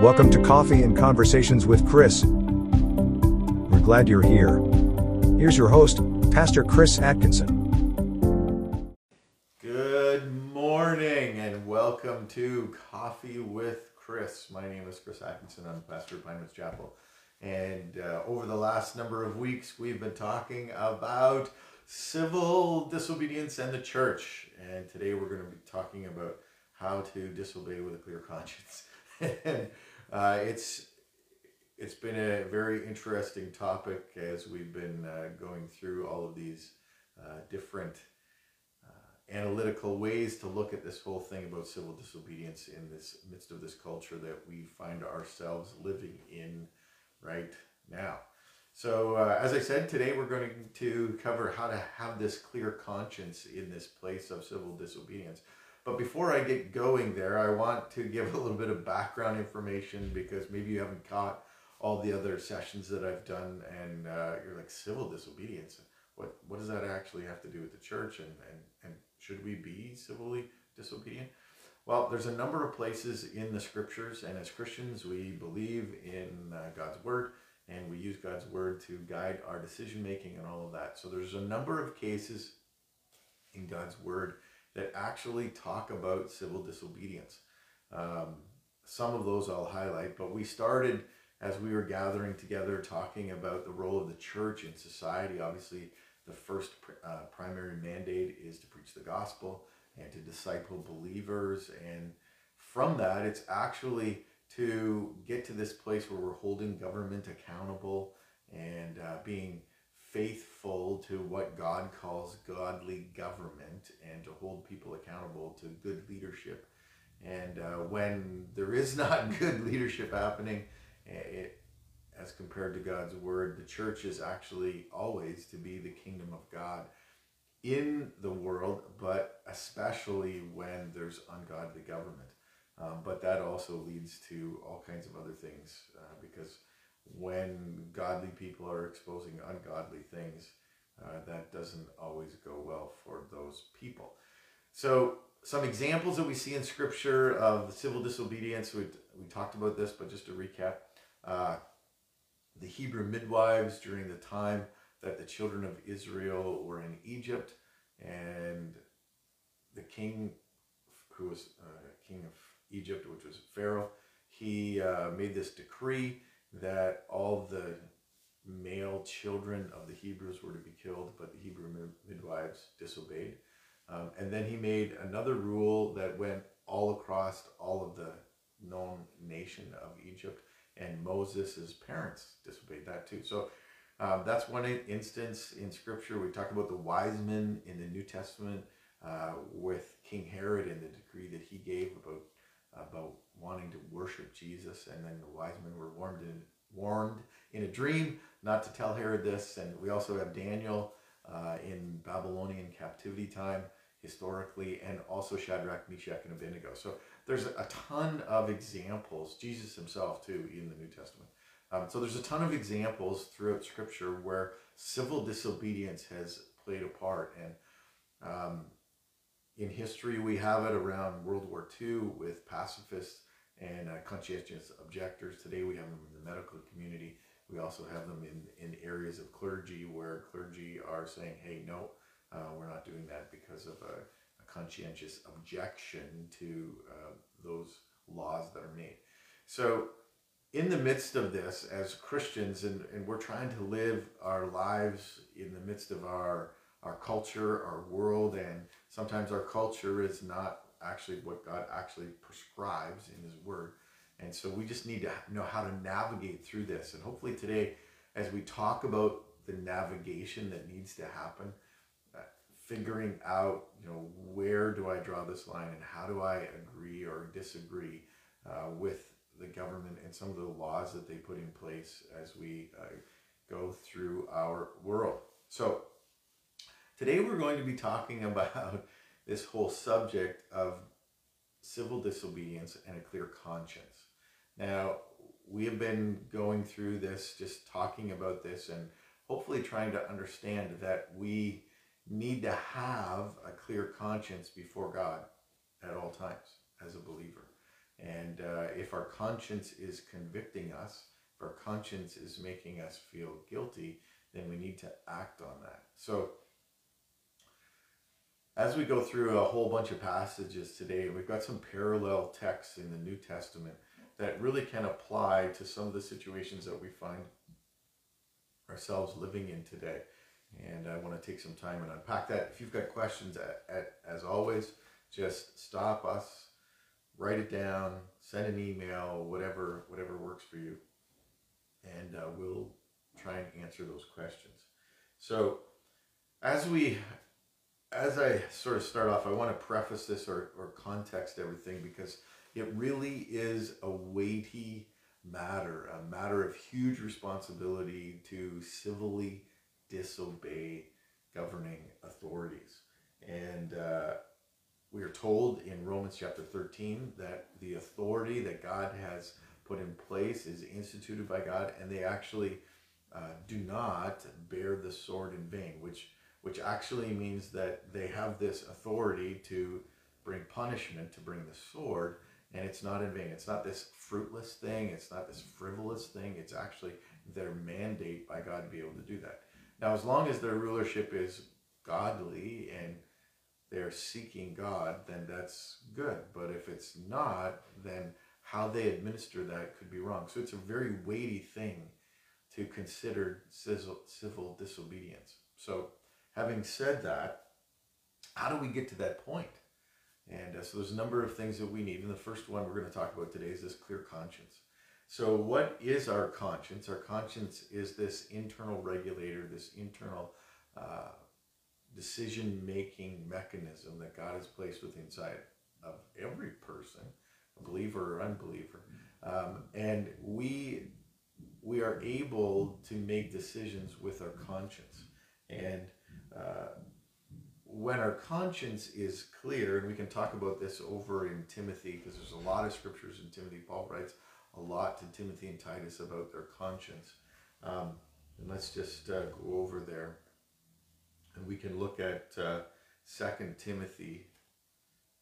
Welcome to Coffee and Conversations with Chris. We're glad you're here. Here's your host, Pastor Chris Atkinson. Good morning and welcome to Coffee with Chris. My name is Chris Atkinson. I'm pastor of Pinewood Chapel. And uh, over the last number of weeks, we've been talking about civil disobedience and the church. And today we're going to be talking about how to disobey with a clear conscience. and uh, it's it's been a very interesting topic as we've been uh, going through all of these uh, different uh, analytical ways to look at this whole thing about civil disobedience in this midst of this culture that we find ourselves living in right now. So, uh, as I said, today we're going to cover how to have this clear conscience in this place of civil disobedience. But before I get going there, I want to give a little bit of background information because maybe you haven't caught all the other sessions that I've done, and uh, you're like civil disobedience. What what does that actually have to do with the church, and and and should we be civilly disobedient? Well, there's a number of places in the scriptures, and as Christians, we believe in uh, God's word, and we use God's word to guide our decision making and all of that. So there's a number of cases in God's word that actually talk about civil disobedience. Um, some of those I'll highlight, but we started as we were gathering together talking about the role of the church in society. Obviously, the first uh, primary mandate is to preach the gospel and to disciple believers. And from that, it's actually to get to this place where we're holding government accountable and uh, being faithful to what God calls godly government and to hold people accountable to good leadership. And uh, when there is not good leadership happening, eh, it, as compared to God's word, the church is actually always to be the kingdom of God in the world, but especially when there's ungodly government. Um, but that also leads to all kinds of other things uh, because when godly people are exposing ungodly things, uh, that doesn't always go well for those people. So, some examples that we see in Scripture of civil disobedience. We, we talked about this, but just to recap, uh, the Hebrew midwives during the time that the children of Israel were in Egypt, and the king, who was uh, king of Egypt, which was Pharaoh, he uh, made this decree that all the male children of the Hebrews were to be killed, but the Hebrew midwives disobeyed. Um, and then he made another rule that went all across all of the known nation of Egypt, and Moses' parents disobeyed that too. So um, that's one instance in Scripture. We talk about the wise men in the New Testament uh, with King Herod and the decree that he gave about about wanting to worship Jesus, and then the wise men were warned in, warned in a dream not to tell Herod this. And we also have Daniel uh, in Babylonian captivity time historically, and also Shadrach, Meshach, and Abednego. So there's a ton of examples, Jesus himself too, in the New Testament. Um, so there's a ton of examples throughout Scripture where civil disobedience has played a part. And um, in history, we have it around World War II with pacifists and uh, conscientious objectors. Today, we have them in the medical community. We also have them in, in areas of clergy where clergy are saying, hey, no, uh, we're not doing that because of a, a conscientious objection to uh, those laws that are made. So, in the midst of this, as Christians, and, and we're trying to live our lives in the midst of our our culture, our world, and sometimes our culture is not actually what God actually prescribes in His Word. And so we just need to know how to navigate through this. And hopefully today, as we talk about the navigation that needs to happen, uh, figuring out, you know, where do I draw this line and how do I agree or disagree uh, with the government and some of the laws that they put in place as we uh, go through our world. So Today we're going to be talking about this whole subject of civil disobedience and a clear conscience. Now, we have been going through this, just talking about this, and hopefully trying to understand that we need to have a clear conscience before God at all times as a believer. And uh, if our conscience is convicting us, if our conscience is making us feel guilty, then we need to act on that. So, as we go through a whole bunch of passages today, we've got some parallel texts in the New Testament that really can apply to some of the situations that we find ourselves living in today. And I want to take some time and unpack that. If you've got questions, at, at, as always, just stop us, write it down, send an email, whatever whatever works for you, and uh, we'll try and answer those questions. So, as we as I sort of start off, I want to preface this or, or context everything because it really is a weighty matter, a matter of huge responsibility to civilly disobey governing authorities. And uh, we are told in Romans chapter 13 that the authority that God has put in place is instituted by God, and they actually uh, do not bear the sword in vain, which which actually means that they have this authority to bring punishment, to bring the sword, and it's not in vain. It's not this fruitless thing, it's not this frivolous thing, it's actually their mandate by God to be able to do that. Now, as long as their rulership is godly and they're seeking God, then that's good. But if it's not, then how they administer that could be wrong. So it's a very weighty thing to consider civil disobedience. So having said that, how do we get to that point? And uh, so there's a number of things that we need. And the first one we're going to talk about today is this clear conscience. So, what is our conscience? Our conscience is this internal regulator, this internal uh, decision making mechanism that God has placed within inside of every person, believer or unbeliever. Um, and we we are able to make decisions with our conscience. And uh, when our conscience is clear, and we can talk about this over in Timothy, because there's a lot of scriptures in Timothy. Paul writes a lot to Timothy and Titus about their conscience. Um, and let's just uh, go over there. And we can look at uh, 2 Timothy.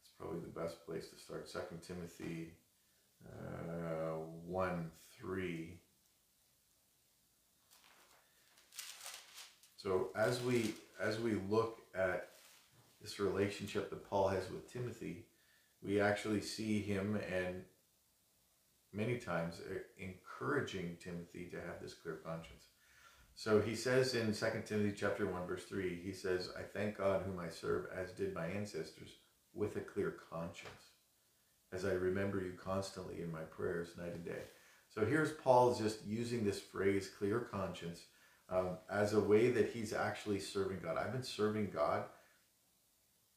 It's probably the best place to start. 2 Timothy uh, 1 3. So as we as we look at this relationship that Paul has with Timothy, we actually see him and many times encouraging Timothy to have this clear conscience. So he says in 2 Timothy chapter 1 verse 3, he says, "I thank God whom I serve as did my ancestors with a clear conscience, as I remember you constantly in my prayers night and day." So here's Paul just using this phrase clear conscience um, as a way that he's actually serving God. I've been serving God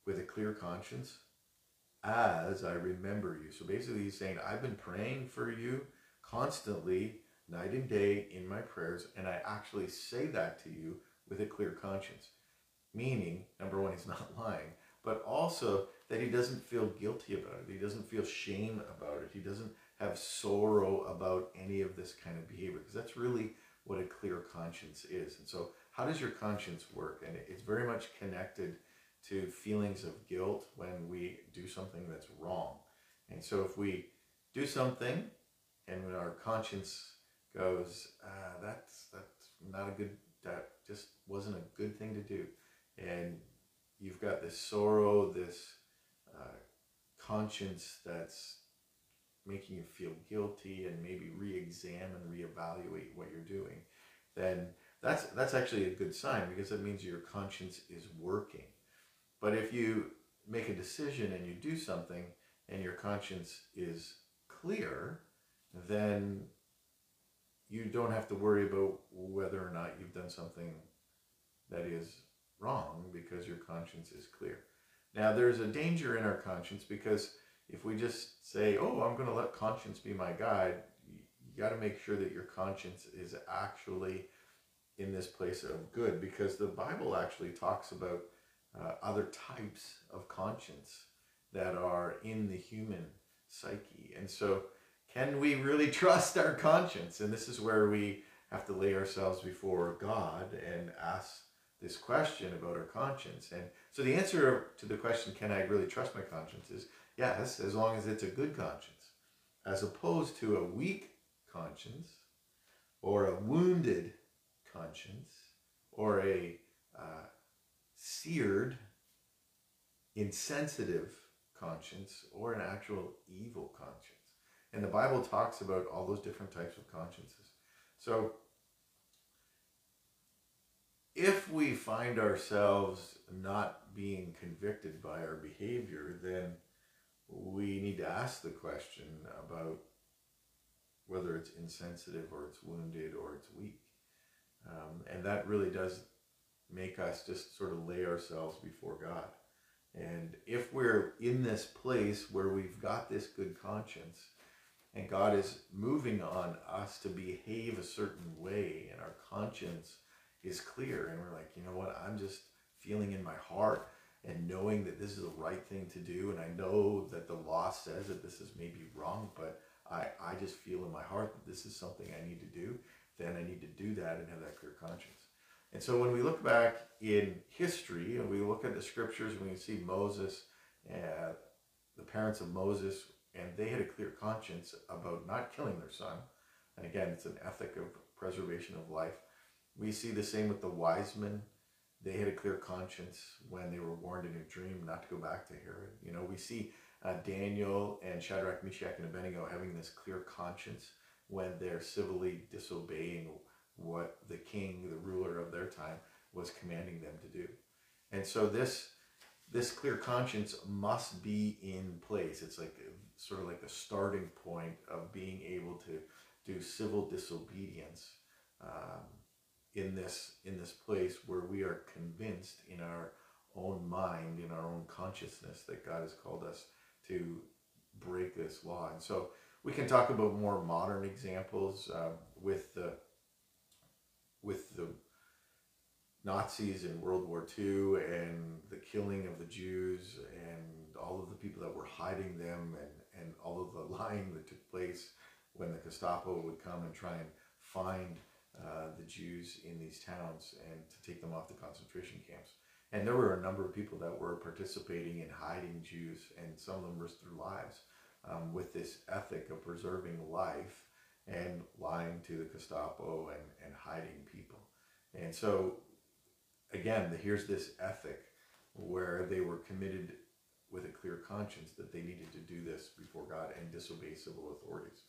with a clear conscience as I remember you. So basically, he's saying, I've been praying for you constantly, night and day, in my prayers, and I actually say that to you with a clear conscience. Meaning, number one, he's not lying, but also that he doesn't feel guilty about it. He doesn't feel shame about it. He doesn't have sorrow about any of this kind of behavior, because that's really what a clear conscience is. And so, how does your conscience work? And it's very much connected to feelings of guilt when we do something that's wrong. And so, if we do something and when our conscience goes, uh, that's that's not a good, that just wasn't a good thing to do, and you've got this sorrow, this uh, conscience that's making you feel guilty and maybe re-examine, reevaluate what you're doing, then that's that's actually a good sign because it means your conscience is working. But if you make a decision and you do something and your conscience is clear, then you don't have to worry about whether or not you've done something that is wrong because your conscience is clear. Now, there's a danger in our conscience because if we just say, oh, I'm going to let conscience be my guide, you, got to make sure that your conscience is actually in this place of good because the Bible actually talks about uh, other types of conscience that are in the human psyche. And so, can we really trust our conscience? And this is where we have to lay ourselves before God and ask this question about our conscience. And so, the answer to the question, can I really trust my conscience, is Yes, as long as it's a good conscience. as opposed to a weak conscience or a wounded conscience or a uh, seared, insensitive conscience or an actual evil conscience. And the Bible talks about all those different types of consciences. So if we find ourselves not being convicted by our behavior, then we need to ask the question about whether it's insensitive or it's wounded or it's weak. Um, and that really does make us just sort of lay ourselves before God. And if we're in this place where we've got this good conscience and God is moving on us to behave a certain way and our conscience is clear and we're like, you know what, I'm just feeling in my heart and knowing that this is the right thing to do and I know that the law says that this is maybe wrong, but I, I just feel in my heart that this is something I need to do, then I need to do that and have that clear conscience. And so when we look back in history and we look at the scriptures and we see Moses, and the parents of Moses, and they had a clear conscience about not killing their son. And again, it's an ethic of preservation of life. We see the same with the wise men. They had a clear conscience when they were warned in a dream not to go back to Herod. You know, we see uh, Daniel and Shadrach, Meshach, and Abednego having this clear conscience when they're civilly disobeying what the king, the ruler of their time, was commanding them to do. And so this this clear conscience must be in place. It's like sort of like the starting point of being able to do civil disobedience um, in this in this place where we are convinced in our own mind, in our own consciousness, that God has called us to break this law. And so we can talk about more modern examples uh, with the with the Nazis in World War II and the killing of the Jews and all of the people that were hiding them and, and all of the lying that took place when the Gestapo would come and try and find uh, the Jews in these towns and to take them off the concentration camps. And there were a number of people that were participating in hiding Jews, and some of them risked their lives um, with this ethic of preserving life and lying to the Gestapo and, and hiding people. And so, again, here's this ethic where they were committed with a clear conscience that they needed to do this before God and disobey civil authorities.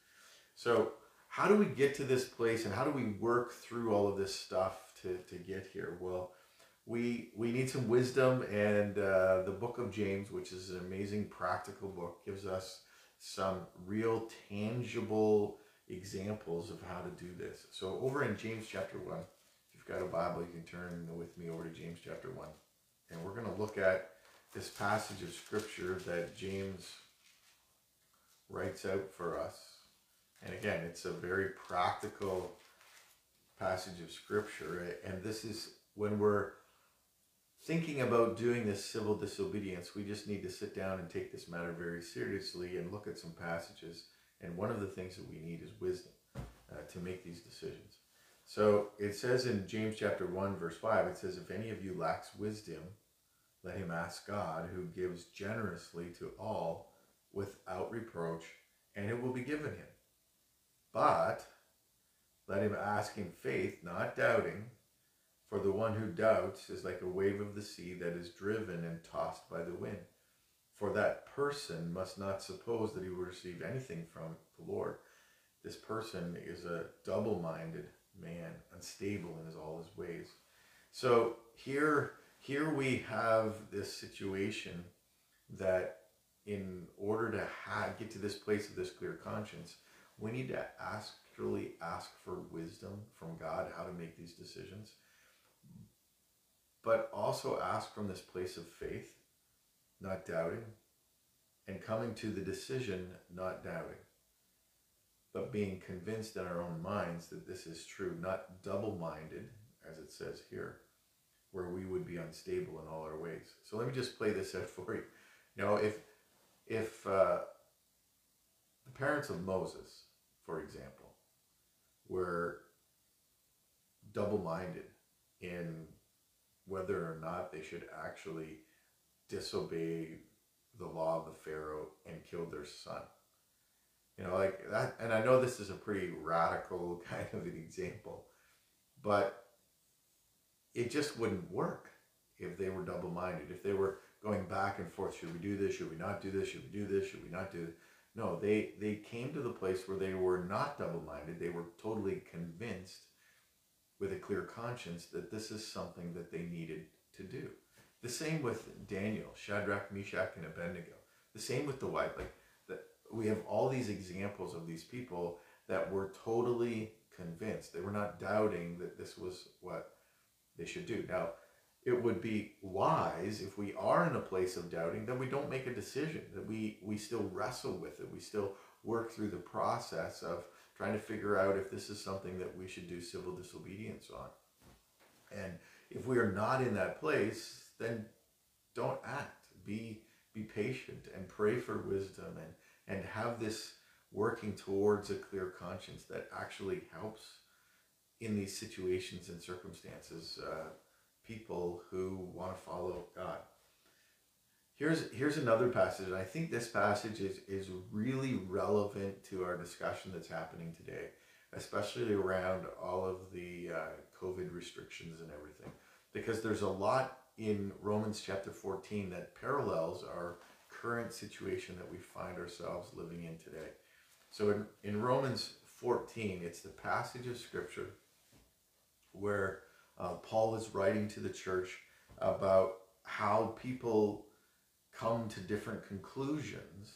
So, how do we get to this place and how do we work through all of this stuff to, to get here? Well, we we need some wisdom, and uh, the book of James, which is an amazing practical book, gives us some real tangible examples of how to do this. So over in James chapter 1, if you've got a Bible, you can turn with me over to James chapter 1. And we're going to look at this passage of scripture that James writes out for us. And again, it's a very practical passage of scripture. And this is when we're thinking about doing this civil disobedience, we just need to sit down and take this matter very seriously and look at some passages and one of the things that we need is wisdom uh, to make these decisions. So it says in James chapter 1, verse 5, it says, If any of you lacks wisdom, let him ask God, who gives generously to all without reproach, and it will be given him. But let him ask in faith, not doubting, for the one who doubts is like a wave of the sea that is driven and tossed by the wind. For that person must not suppose that he will receive anything from the Lord. This person is a double minded man, unstable in all his ways. So here, here we have this situation that in order to get to this place of this clear conscience, we need to truly ask for wisdom from God how to make these decisions, but also ask from this place of faith not doubting, and coming to the decision, not doubting, but being convinced in our own minds that this is true, not double minded, as it says here, where we would be unstable in all our ways. So let me just play this out for you. You know, if, if uh, the parents of Moses, for example, were double minded in whether or not they should actually disobey the law of the Pharaoh and kill their son. You know, like that. And I know this is a pretty radical kind of an example, but it just wouldn't work if they were double minded. If they were going back and forth, should we do this? Should we not do this? Should we do this? Should we not do this? No, they, they came to the place where they were not double minded. They were totally convinced with a clear conscience that this is something that they needed to do. The same with Daniel, Shadrach, Meshach, and Abednego. The same with the wife. Like that, we have all these examples of these people that were totally convinced. They were not doubting that this was what they should do. Now, it would be wise if we are in a place of doubting that we don't make a decision, that we, we still wrestle with it, we still work through the process of trying to figure out if this is something that we should do civil disobedience on. And if we are not in that place, then don't act. Be be patient and pray for wisdom and and have this working towards a clear conscience that actually helps in these situations and circumstances uh, people who want to follow God. Here's here's another passage, and I think this passage is is really relevant to our discussion that's happening today, especially around all of the uh, COVID restrictions and everything, because there's a lot in Romans chapter 14 that parallels our current situation that we find ourselves living in today. So in, in Romans 14, it's the passage of scripture where uh, Paul is writing to the church about how people come to different conclusions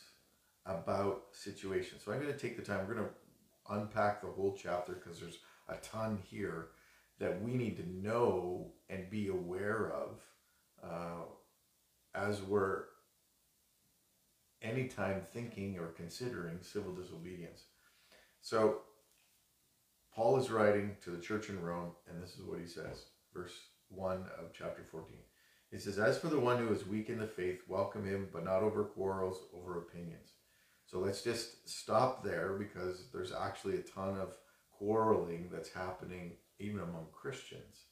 about situations. So I'm going to take the time, we're going to unpack the whole chapter because there's a ton here that we need to know and be aware of uh, as we're anytime thinking or considering civil disobedience. So Paul is writing to the church in Rome, and this is what he says, verse 1 of chapter 14. He says, As for the one who is weak in the faith, welcome him, but not over quarrels, over opinions. So let's just stop there because there's actually a ton of quarreling that's happening even among Christians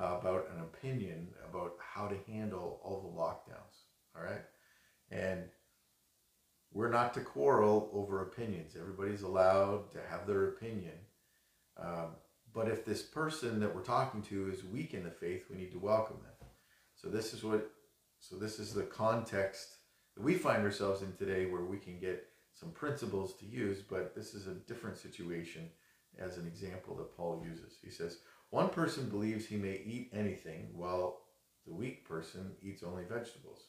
uh, about an opinion about how to handle all the lockdowns. All right. And we're not to quarrel over opinions. Everybody's allowed to have their opinion. Um, but if this person that we're talking to is weak in the faith, we need to welcome them. So this is what, so this is the context that we find ourselves in today, where we can get some principles to use. But this is a different situation, as an example that Paul uses. He says, one person believes he may eat anything, while the weak person eats only vegetables.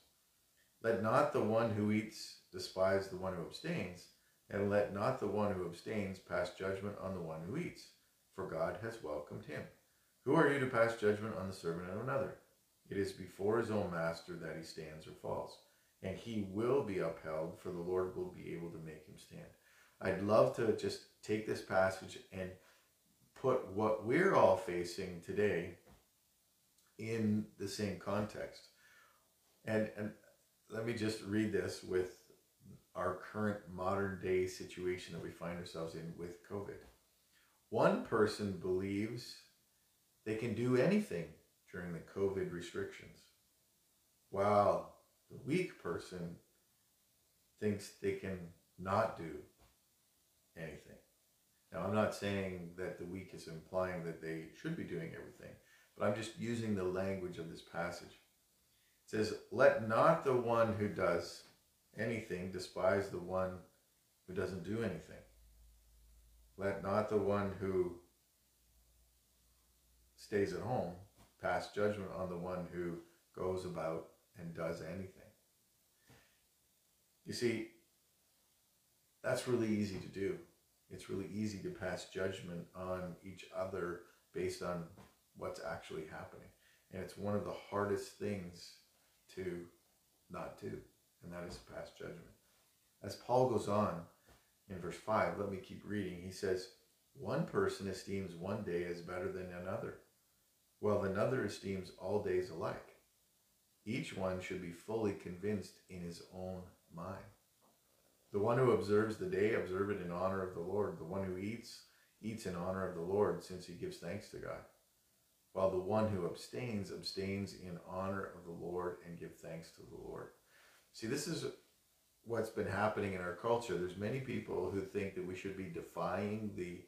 Let not the one who eats despise the one who abstains, and let not the one who abstains pass judgment on the one who eats, for God has welcomed him. Who are you to pass judgment on the servant of another? It is before his own master that he stands or falls, and he will be upheld, for the Lord will be able to make him stand. I'd love to just take this passage and put what we're all facing today in the same context. And, and let me just read this with our current modern day situation that we find ourselves in with COVID. One person believes they can do anything during the COVID restrictions, while the weak person thinks they can not do anything. Now, I'm not saying that the weak is implying that they should be doing everything, but I'm just using the language of this passage. It says, Let not the one who does anything despise the one who doesn't do anything. Let not the one who stays at home pass judgment on the one who goes about and does anything. You see, that's really easy to do. It's really easy to pass judgment on each other based on what's actually happening. And it's one of the hardest things to not do and that is to pass judgment. As Paul goes on in verse 5, let me keep reading. He says, One person esteems one day as better than another, while another esteems all days alike. Each one should be fully convinced in his own mind. The one who observes the day, observe it in honor of the Lord. The one who eats, eats in honor of the Lord, since he gives thanks to God. While the one who abstains, abstains in honor of the Lord and give thanks to the Lord. See, this is what's been happening in our culture. There's many people who think that we should be defying the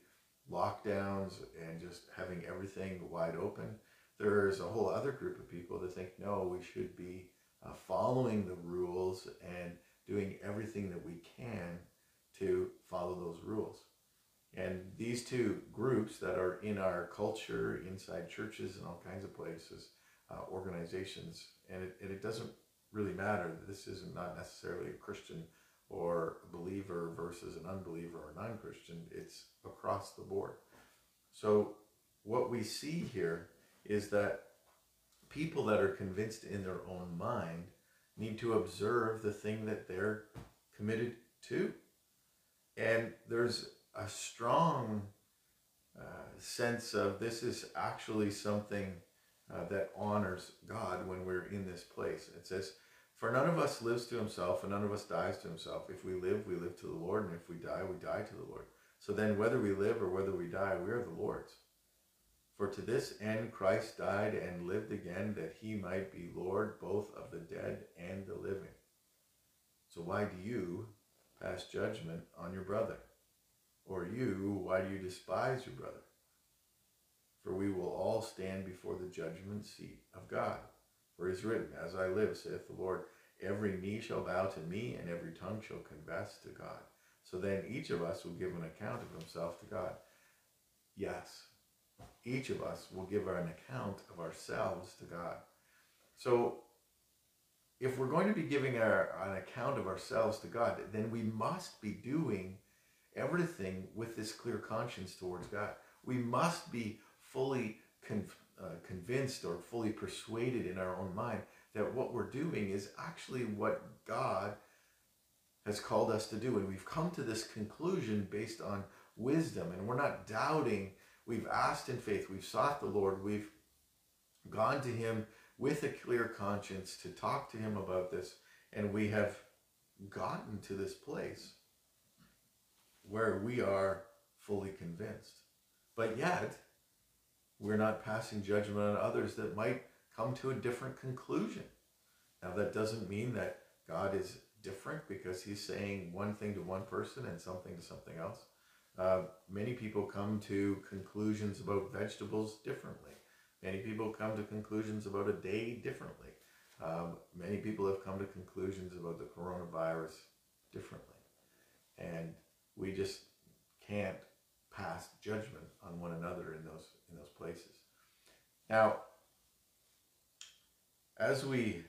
lockdowns and just having everything wide open. There's a whole other group of people that think no, we should be uh, following the rules and doing everything that we can to follow those rules. And these two groups that are in our culture, inside churches and all kinds of places, uh, organizations, and it, and it doesn't really matter. This is not necessarily a Christian or a believer versus an unbeliever or non Christian, it's across the board. So, what we see here is that people that are convinced in their own mind need to observe the thing that they're committed to. And there's a strong uh, sense of this is actually something uh, that honors God when we're in this place. It says, For none of us lives to himself, and none of us dies to himself. If we live, we live to the Lord, and if we die, we die to the Lord. So then, whether we live or whether we die, we are the Lord's. For to this end Christ died and lived again, that he might be Lord both of the dead and the living. So why do you pass judgment on your brother? Or you, why do you despise your brother? For we will all stand before the judgment seat of God. For it is written, As I live, saith the Lord, every knee shall bow to me, and every tongue shall confess to God. So then each of us will give an account of himself to God. Yes, each of us will give an account of ourselves to God. So if we're going to be giving our, an account of ourselves to God, then we must be doing everything with this clear conscience towards God. We must be fully con- uh, convinced or fully persuaded in our own mind that what we're doing is actually what God has called us to do. And we've come to this conclusion based on wisdom, and we're not doubting. We've asked in faith, we've sought the Lord, we've gone to Him with a clear conscience to talk to Him about this, and we have gotten to this place where we are fully convinced. But yet, we're not passing judgment on others that might come to a different conclusion. Now, that doesn't mean that God is different because he's saying one thing to one person and something to something else. Uh, many people come to conclusions about vegetables differently. Many people come to conclusions about a day differently. Um, many people have come to conclusions about the coronavirus differently. And we just can't pass judgment on one another in those in those places. Now, as we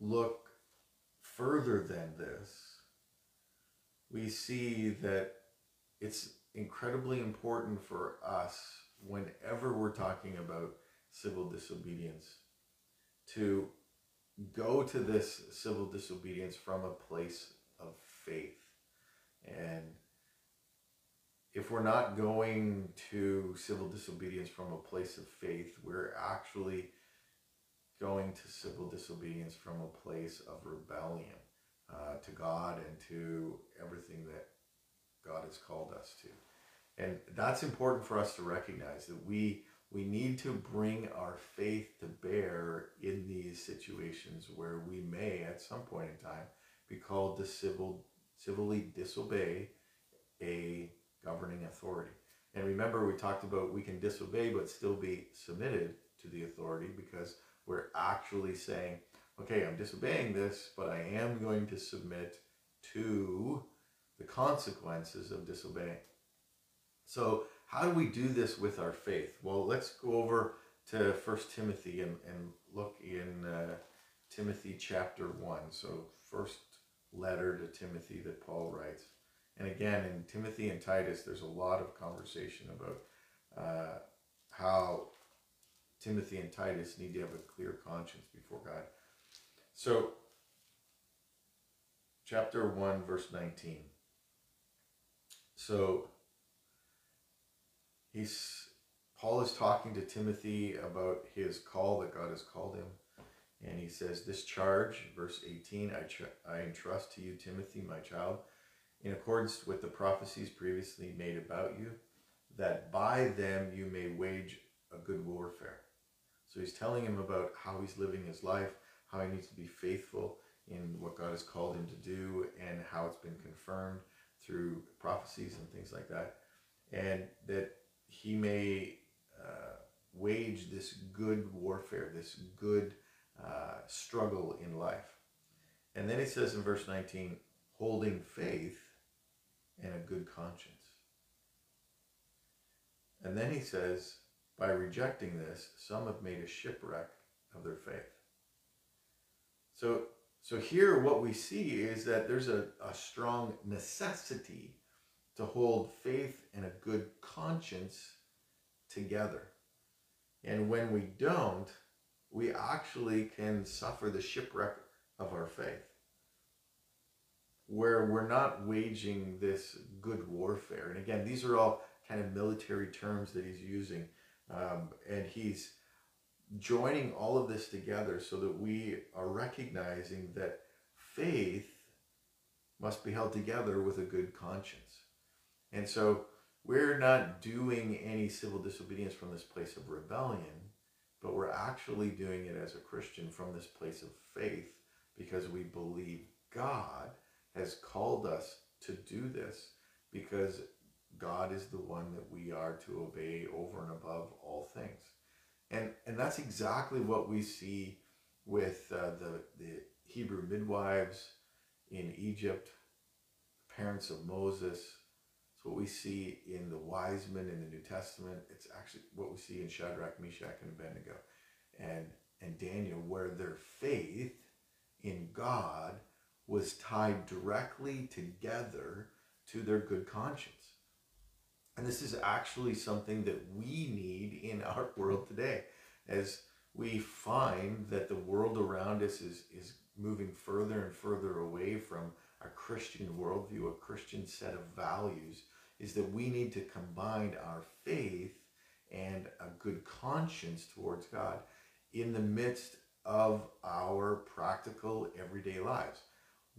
look further than this, we see that it's incredibly important for us whenever we're talking about civil disobedience to go to this civil disobedience from a place of faith. And if we're not going to civil disobedience from a place of faith, we're actually going to civil disobedience from a place of rebellion uh, to God and to everything that God has called us to. And that's important for us to recognize that we we need to bring our faith to bear in these situations where we may at some point in time be called to civil civilly disobey a governing authority. And remember, we talked about we can disobey but still be submitted to the authority because we're actually saying, okay, I'm disobeying this, but I am going to submit to the consequences of disobeying. So, how do we do this with our faith? Well, let's go over to First Timothy and, and look in uh, Timothy chapter 1. So, first letter to Timothy that Paul writes. And again, in Timothy and Titus, there's a lot of conversation about uh, how Timothy and Titus need to have a clear conscience before God. So, chapter 1, verse 19. So, he's Paul is talking to Timothy about his call that God has called him. And he says, This charge, verse 18, I, I entrust to you, Timothy, my child in accordance with the prophecies previously made about you, that by them you may wage a good warfare. So he's telling him about how he's living his life, how he needs to be faithful in what God has called him to do and how it's been confirmed through prophecies and things like that. And that he may uh, wage this good warfare, this good uh, struggle in life. And then it says in verse 19, holding faith and a good conscience. And then he says, by rejecting this, some have made a shipwreck of their faith. So, so here what we see is that there's a, a strong necessity to hold faith and a good conscience together. And when we don't, we actually can suffer the shipwreck of our faith. Where we're not waging this good warfare. And again, these are all kind of military terms that he's using. Um, and he's joining all of this together so that we are recognizing that faith must be held together with a good conscience. And so we're not doing any civil disobedience from this place of rebellion, but we're actually doing it as a Christian from this place of faith because we believe God has called us to do this because God is the one that we are to obey over and above all things. And, and that's exactly what we see with uh, the, the Hebrew midwives in Egypt, parents of Moses. It's what we see in the wise men in the New Testament. It's actually what we see in Shadrach, Meshach, and Abednego and, and Daniel, where their faith in God was tied directly together to their good conscience. And this is actually something that we need in our world today as we find that the world around us is, is moving further and further away from a Christian worldview, a Christian set of values, is that we need to combine our faith and a good conscience towards God in the midst of our practical everyday lives.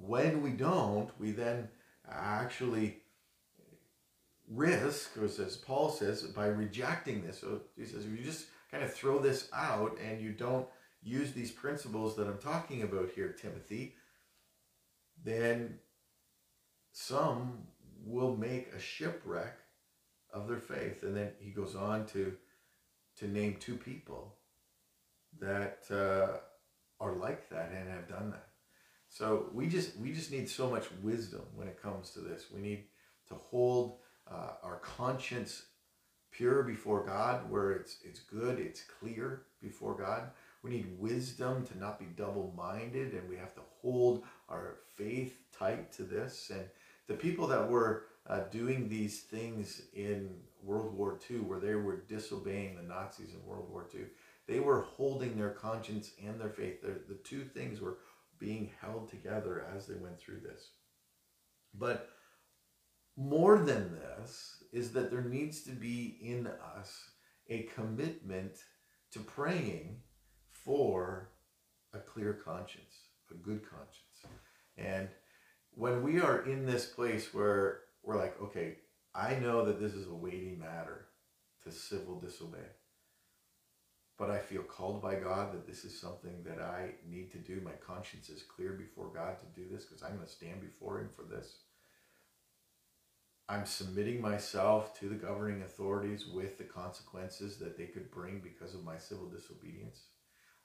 When we don't, we then actually risk, or as Paul says, by rejecting this. So he says, if you just kind of throw this out and you don't use these principles that I'm talking about here, Timothy, then some will make a shipwreck of their faith. And then he goes on to to name two people that uh, are like that and have done that. So we just we just need so much wisdom when it comes to this. We need to hold uh, our conscience pure before God, where it's it's good, it's clear before God. We need wisdom to not be double-minded, and we have to hold our faith tight to this. And the people that were uh, doing these things in World War II, where they were disobeying the Nazis in World War II, they were holding their conscience and their faith. The, the two things were being held together as they went through this. But more than this is that there needs to be in us a commitment to praying for a clear conscience, a good conscience. And when we are in this place where we're like, okay, I know that this is a weighty matter to civil disobey, but I feel called by God that this is something that I need to do. My conscience is clear before God to do this because I'm going to stand before Him for this. I'm submitting myself to the governing authorities with the consequences that they could bring because of my civil disobedience.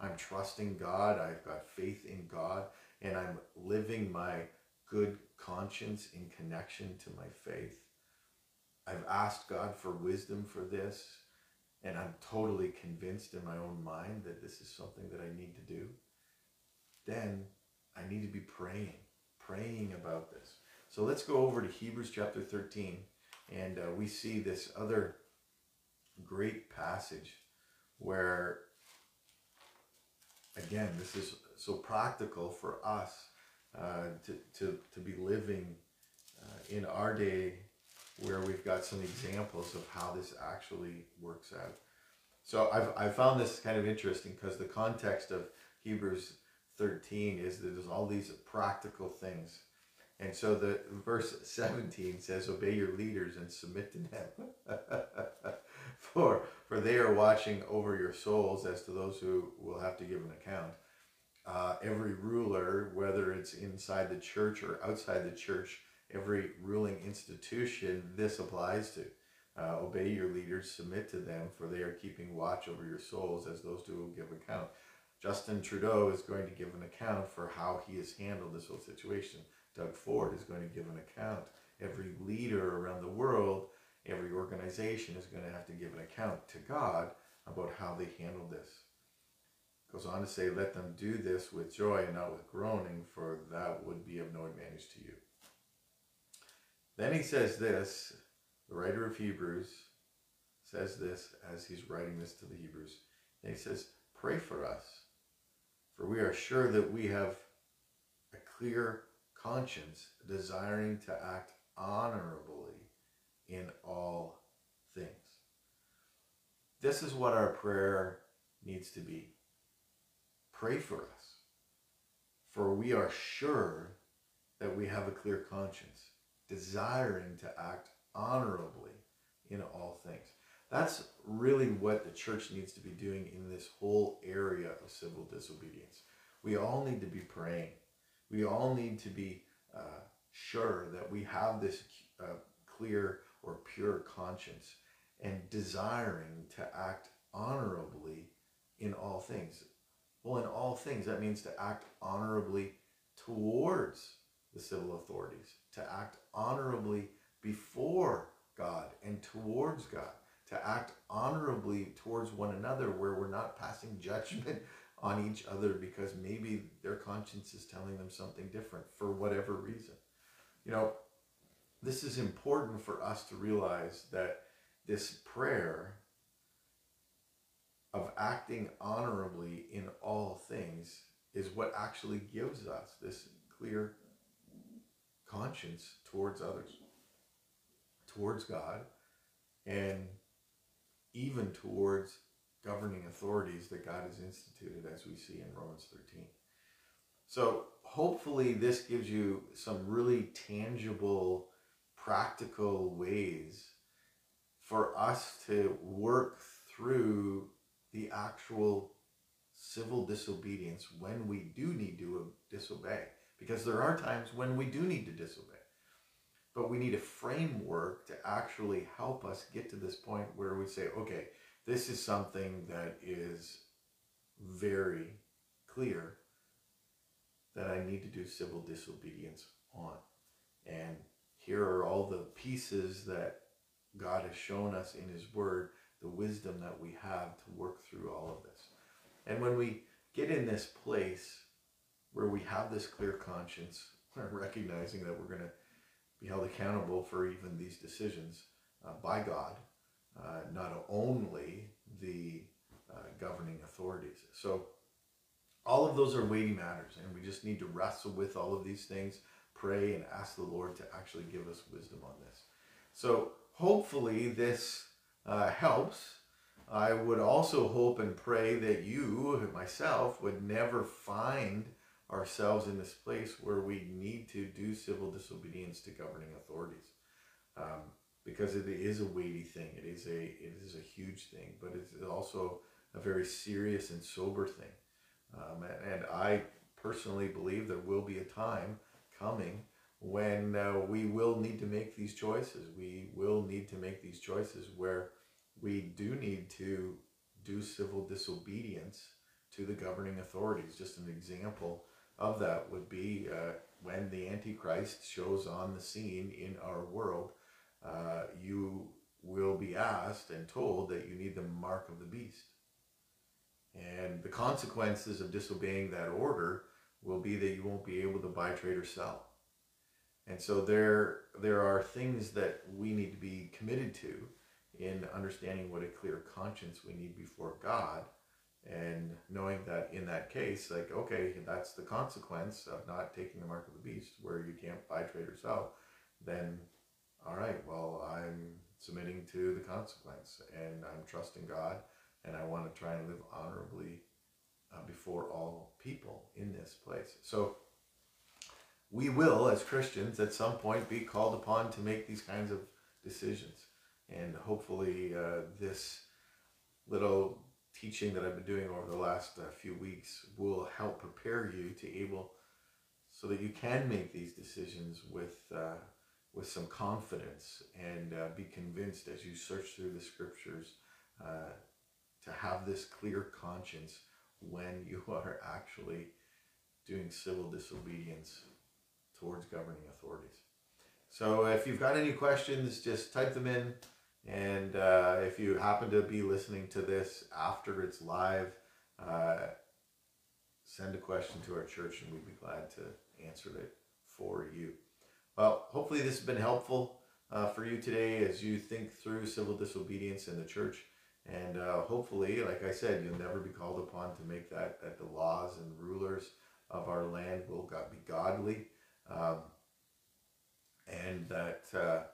I'm trusting God. I've got faith in God. And I'm living my good conscience in connection to my faith. I've asked God for wisdom for this. And I'm totally convinced in my own mind that this is something that I need to do. Then I need to be praying, praying about this. So let's go over to Hebrews chapter 13, and uh, we see this other great passage where, again, this is so practical for us uh, to, to, to be living uh, in our day where we've got some examples of how this actually works out. So I've, I found this kind of interesting because the context of Hebrews 13 is that there's all these practical things and so the verse 17 says, Obey your leaders and submit to them. for, for they are watching over your souls as to those who will have to give an account. uh, every ruler, whether it's inside the church or outside the church, every ruling institution, this applies to. Uh, obey your leaders, submit to them, for they are keeping watch over your souls as those who will give account. Justin Trudeau is going to give an account for how he has handled this whole situation. Doug Ford is going to give an account. Every leader around the world, every organization is going to have to give an account to God about how they handled this. Goes on to say, let them do this with joy and not with groaning, for that would be of no advantage to you. Then he says this, the writer of Hebrews says this as he's writing this to the Hebrews. And he says, Pray for us, for we are sure that we have a clear conscience, desiring to act honorably in all things. This is what our prayer needs to be. Pray for us, for we are sure that we have a clear conscience, desiring to act honorably in all things. That's really what the church needs to be doing in this whole area of civil disobedience. We all need to be praying. We all need to be uh, sure that we have this uh, clear or pure conscience and desiring to act honorably in all things. Well, in all things, that means to act honorably towards the civil authorities, to act honorably before God and towards God, to act honorably towards one another where we're not passing judgment on each other because maybe their conscience is telling them something different for whatever reason. You know, this is important for us to realize that this prayer of acting honorably in all things is what actually gives us this clear conscience towards others, towards God, and even towards governing authorities that God has instituted, as we see in Romans 13. So, hopefully, this gives you some really tangible, practical ways for us to work through the actual civil disobedience when we do need to disobey. Because there are times when we do need to disobey. But we need a framework to actually help us get to this point where we say, okay, this is something that is very clear that I need to do civil disobedience on. And here are all the pieces that God has shown us in His Word, the wisdom that we have to work through all of this. And when we get in this place where we have this clear conscience, recognizing that we're going to be held accountable for even these decisions uh, by God, uh, not only the uh, governing authorities. So, all of those are weighty matters, and we just need to wrestle with all of these things, pray, and ask the Lord to actually give us wisdom on this. So, hopefully, this uh, helps. I would also hope and pray that you, myself, would never find ourselves in this place where we need to do civil disobedience to governing authorities. Um, because it is a weighty thing. It is a it is a huge thing, but it's also a very serious and sober thing. Um, and, and, I personally believe there will be a time coming when uh, we will need to make these choices. We will need to make these choices where we do need to do civil disobedience to the governing authorities. Just an example of that would be uh, when the Antichrist shows on the scene in our world uh, you will be asked and told that you need the mark of the beast. And the consequences of disobeying that order will be that you won't be able to buy, trade, or sell. And so there, there are things that we need to be committed to in understanding what a clear conscience we need before God and knowing that in that case, like, okay, that's the consequence of not taking the mark of the beast where you can't buy, trade, or sell, then all right, well, I'm submitting to the consequence and I'm trusting God and I want to try and live honorably uh, before all people in this place. So we will, as Christians, at some point be called upon to make these kinds of decisions. And hopefully, uh, this little teaching that I've been doing over the last uh, few weeks will help prepare you to able so that you can make these decisions with uh, with some confidence and uh, be convinced as you search through the scriptures uh, to have this clear conscience when you are actually doing civil disobedience towards governing authorities. So if you've got any questions, just type them in. And uh, if you happen to be listening to this after it's live, uh, send a question to our church and we'd be glad to answer it for you. Well, hopefully this has been helpful uh, for you today as you think through civil disobedience in the church. And uh, hopefully, like I said, you'll never be called upon to make that, that the laws and rulers of our land will God be godly. Um, and that uh,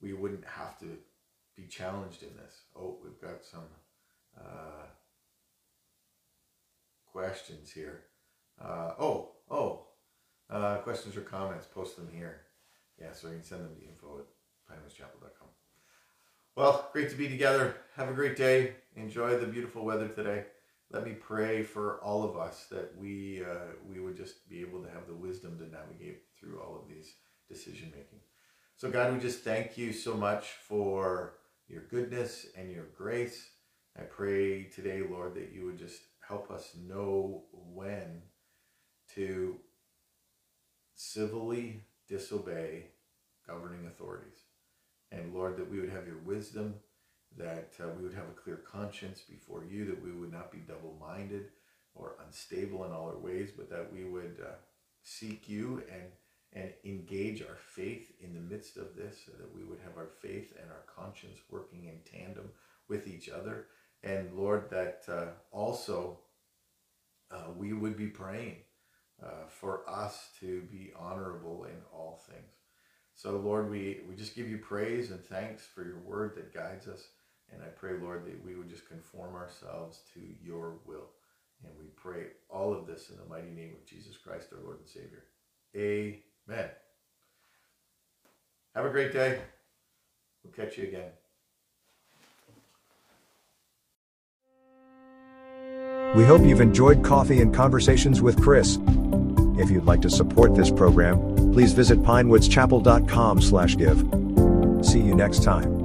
we wouldn't have to be challenged in this. Oh, we've got some uh, questions here. Uh, oh, oh, uh, questions or comments, post them here. Yeah, so you can send them to info at pinewoodschapel.com. Well, great to be together. Have a great day. Enjoy the beautiful weather today. Let me pray for all of us that we uh, we would just be able to have the wisdom to navigate through all of these decision making. So God, we just thank you so much for your goodness and your grace. I pray today, Lord, that you would just help us know when to civilly disobey governing authorities. And Lord, that we would have your wisdom, that uh, we would have a clear conscience before you, that we would not be double minded or unstable in all our ways, but that we would uh, seek you and and engage our faith in the midst of this so that we would have our faith and our conscience working in tandem with each other and lord that uh, also uh, we would be praying uh, for us to be honorable in all things. So, Lord, we, we just give you praise and thanks for your word that guides us. And I pray, Lord, that we would just conform ourselves to your will. And we pray all of this in the mighty name of Jesus Christ, our Lord and Savior. Amen. Man, have a great day. We'll catch you again. We hope you've enjoyed Coffee and Conversations with Chris. If you'd like to support this program, please visit pinewoodschapel.com/give. See you next time.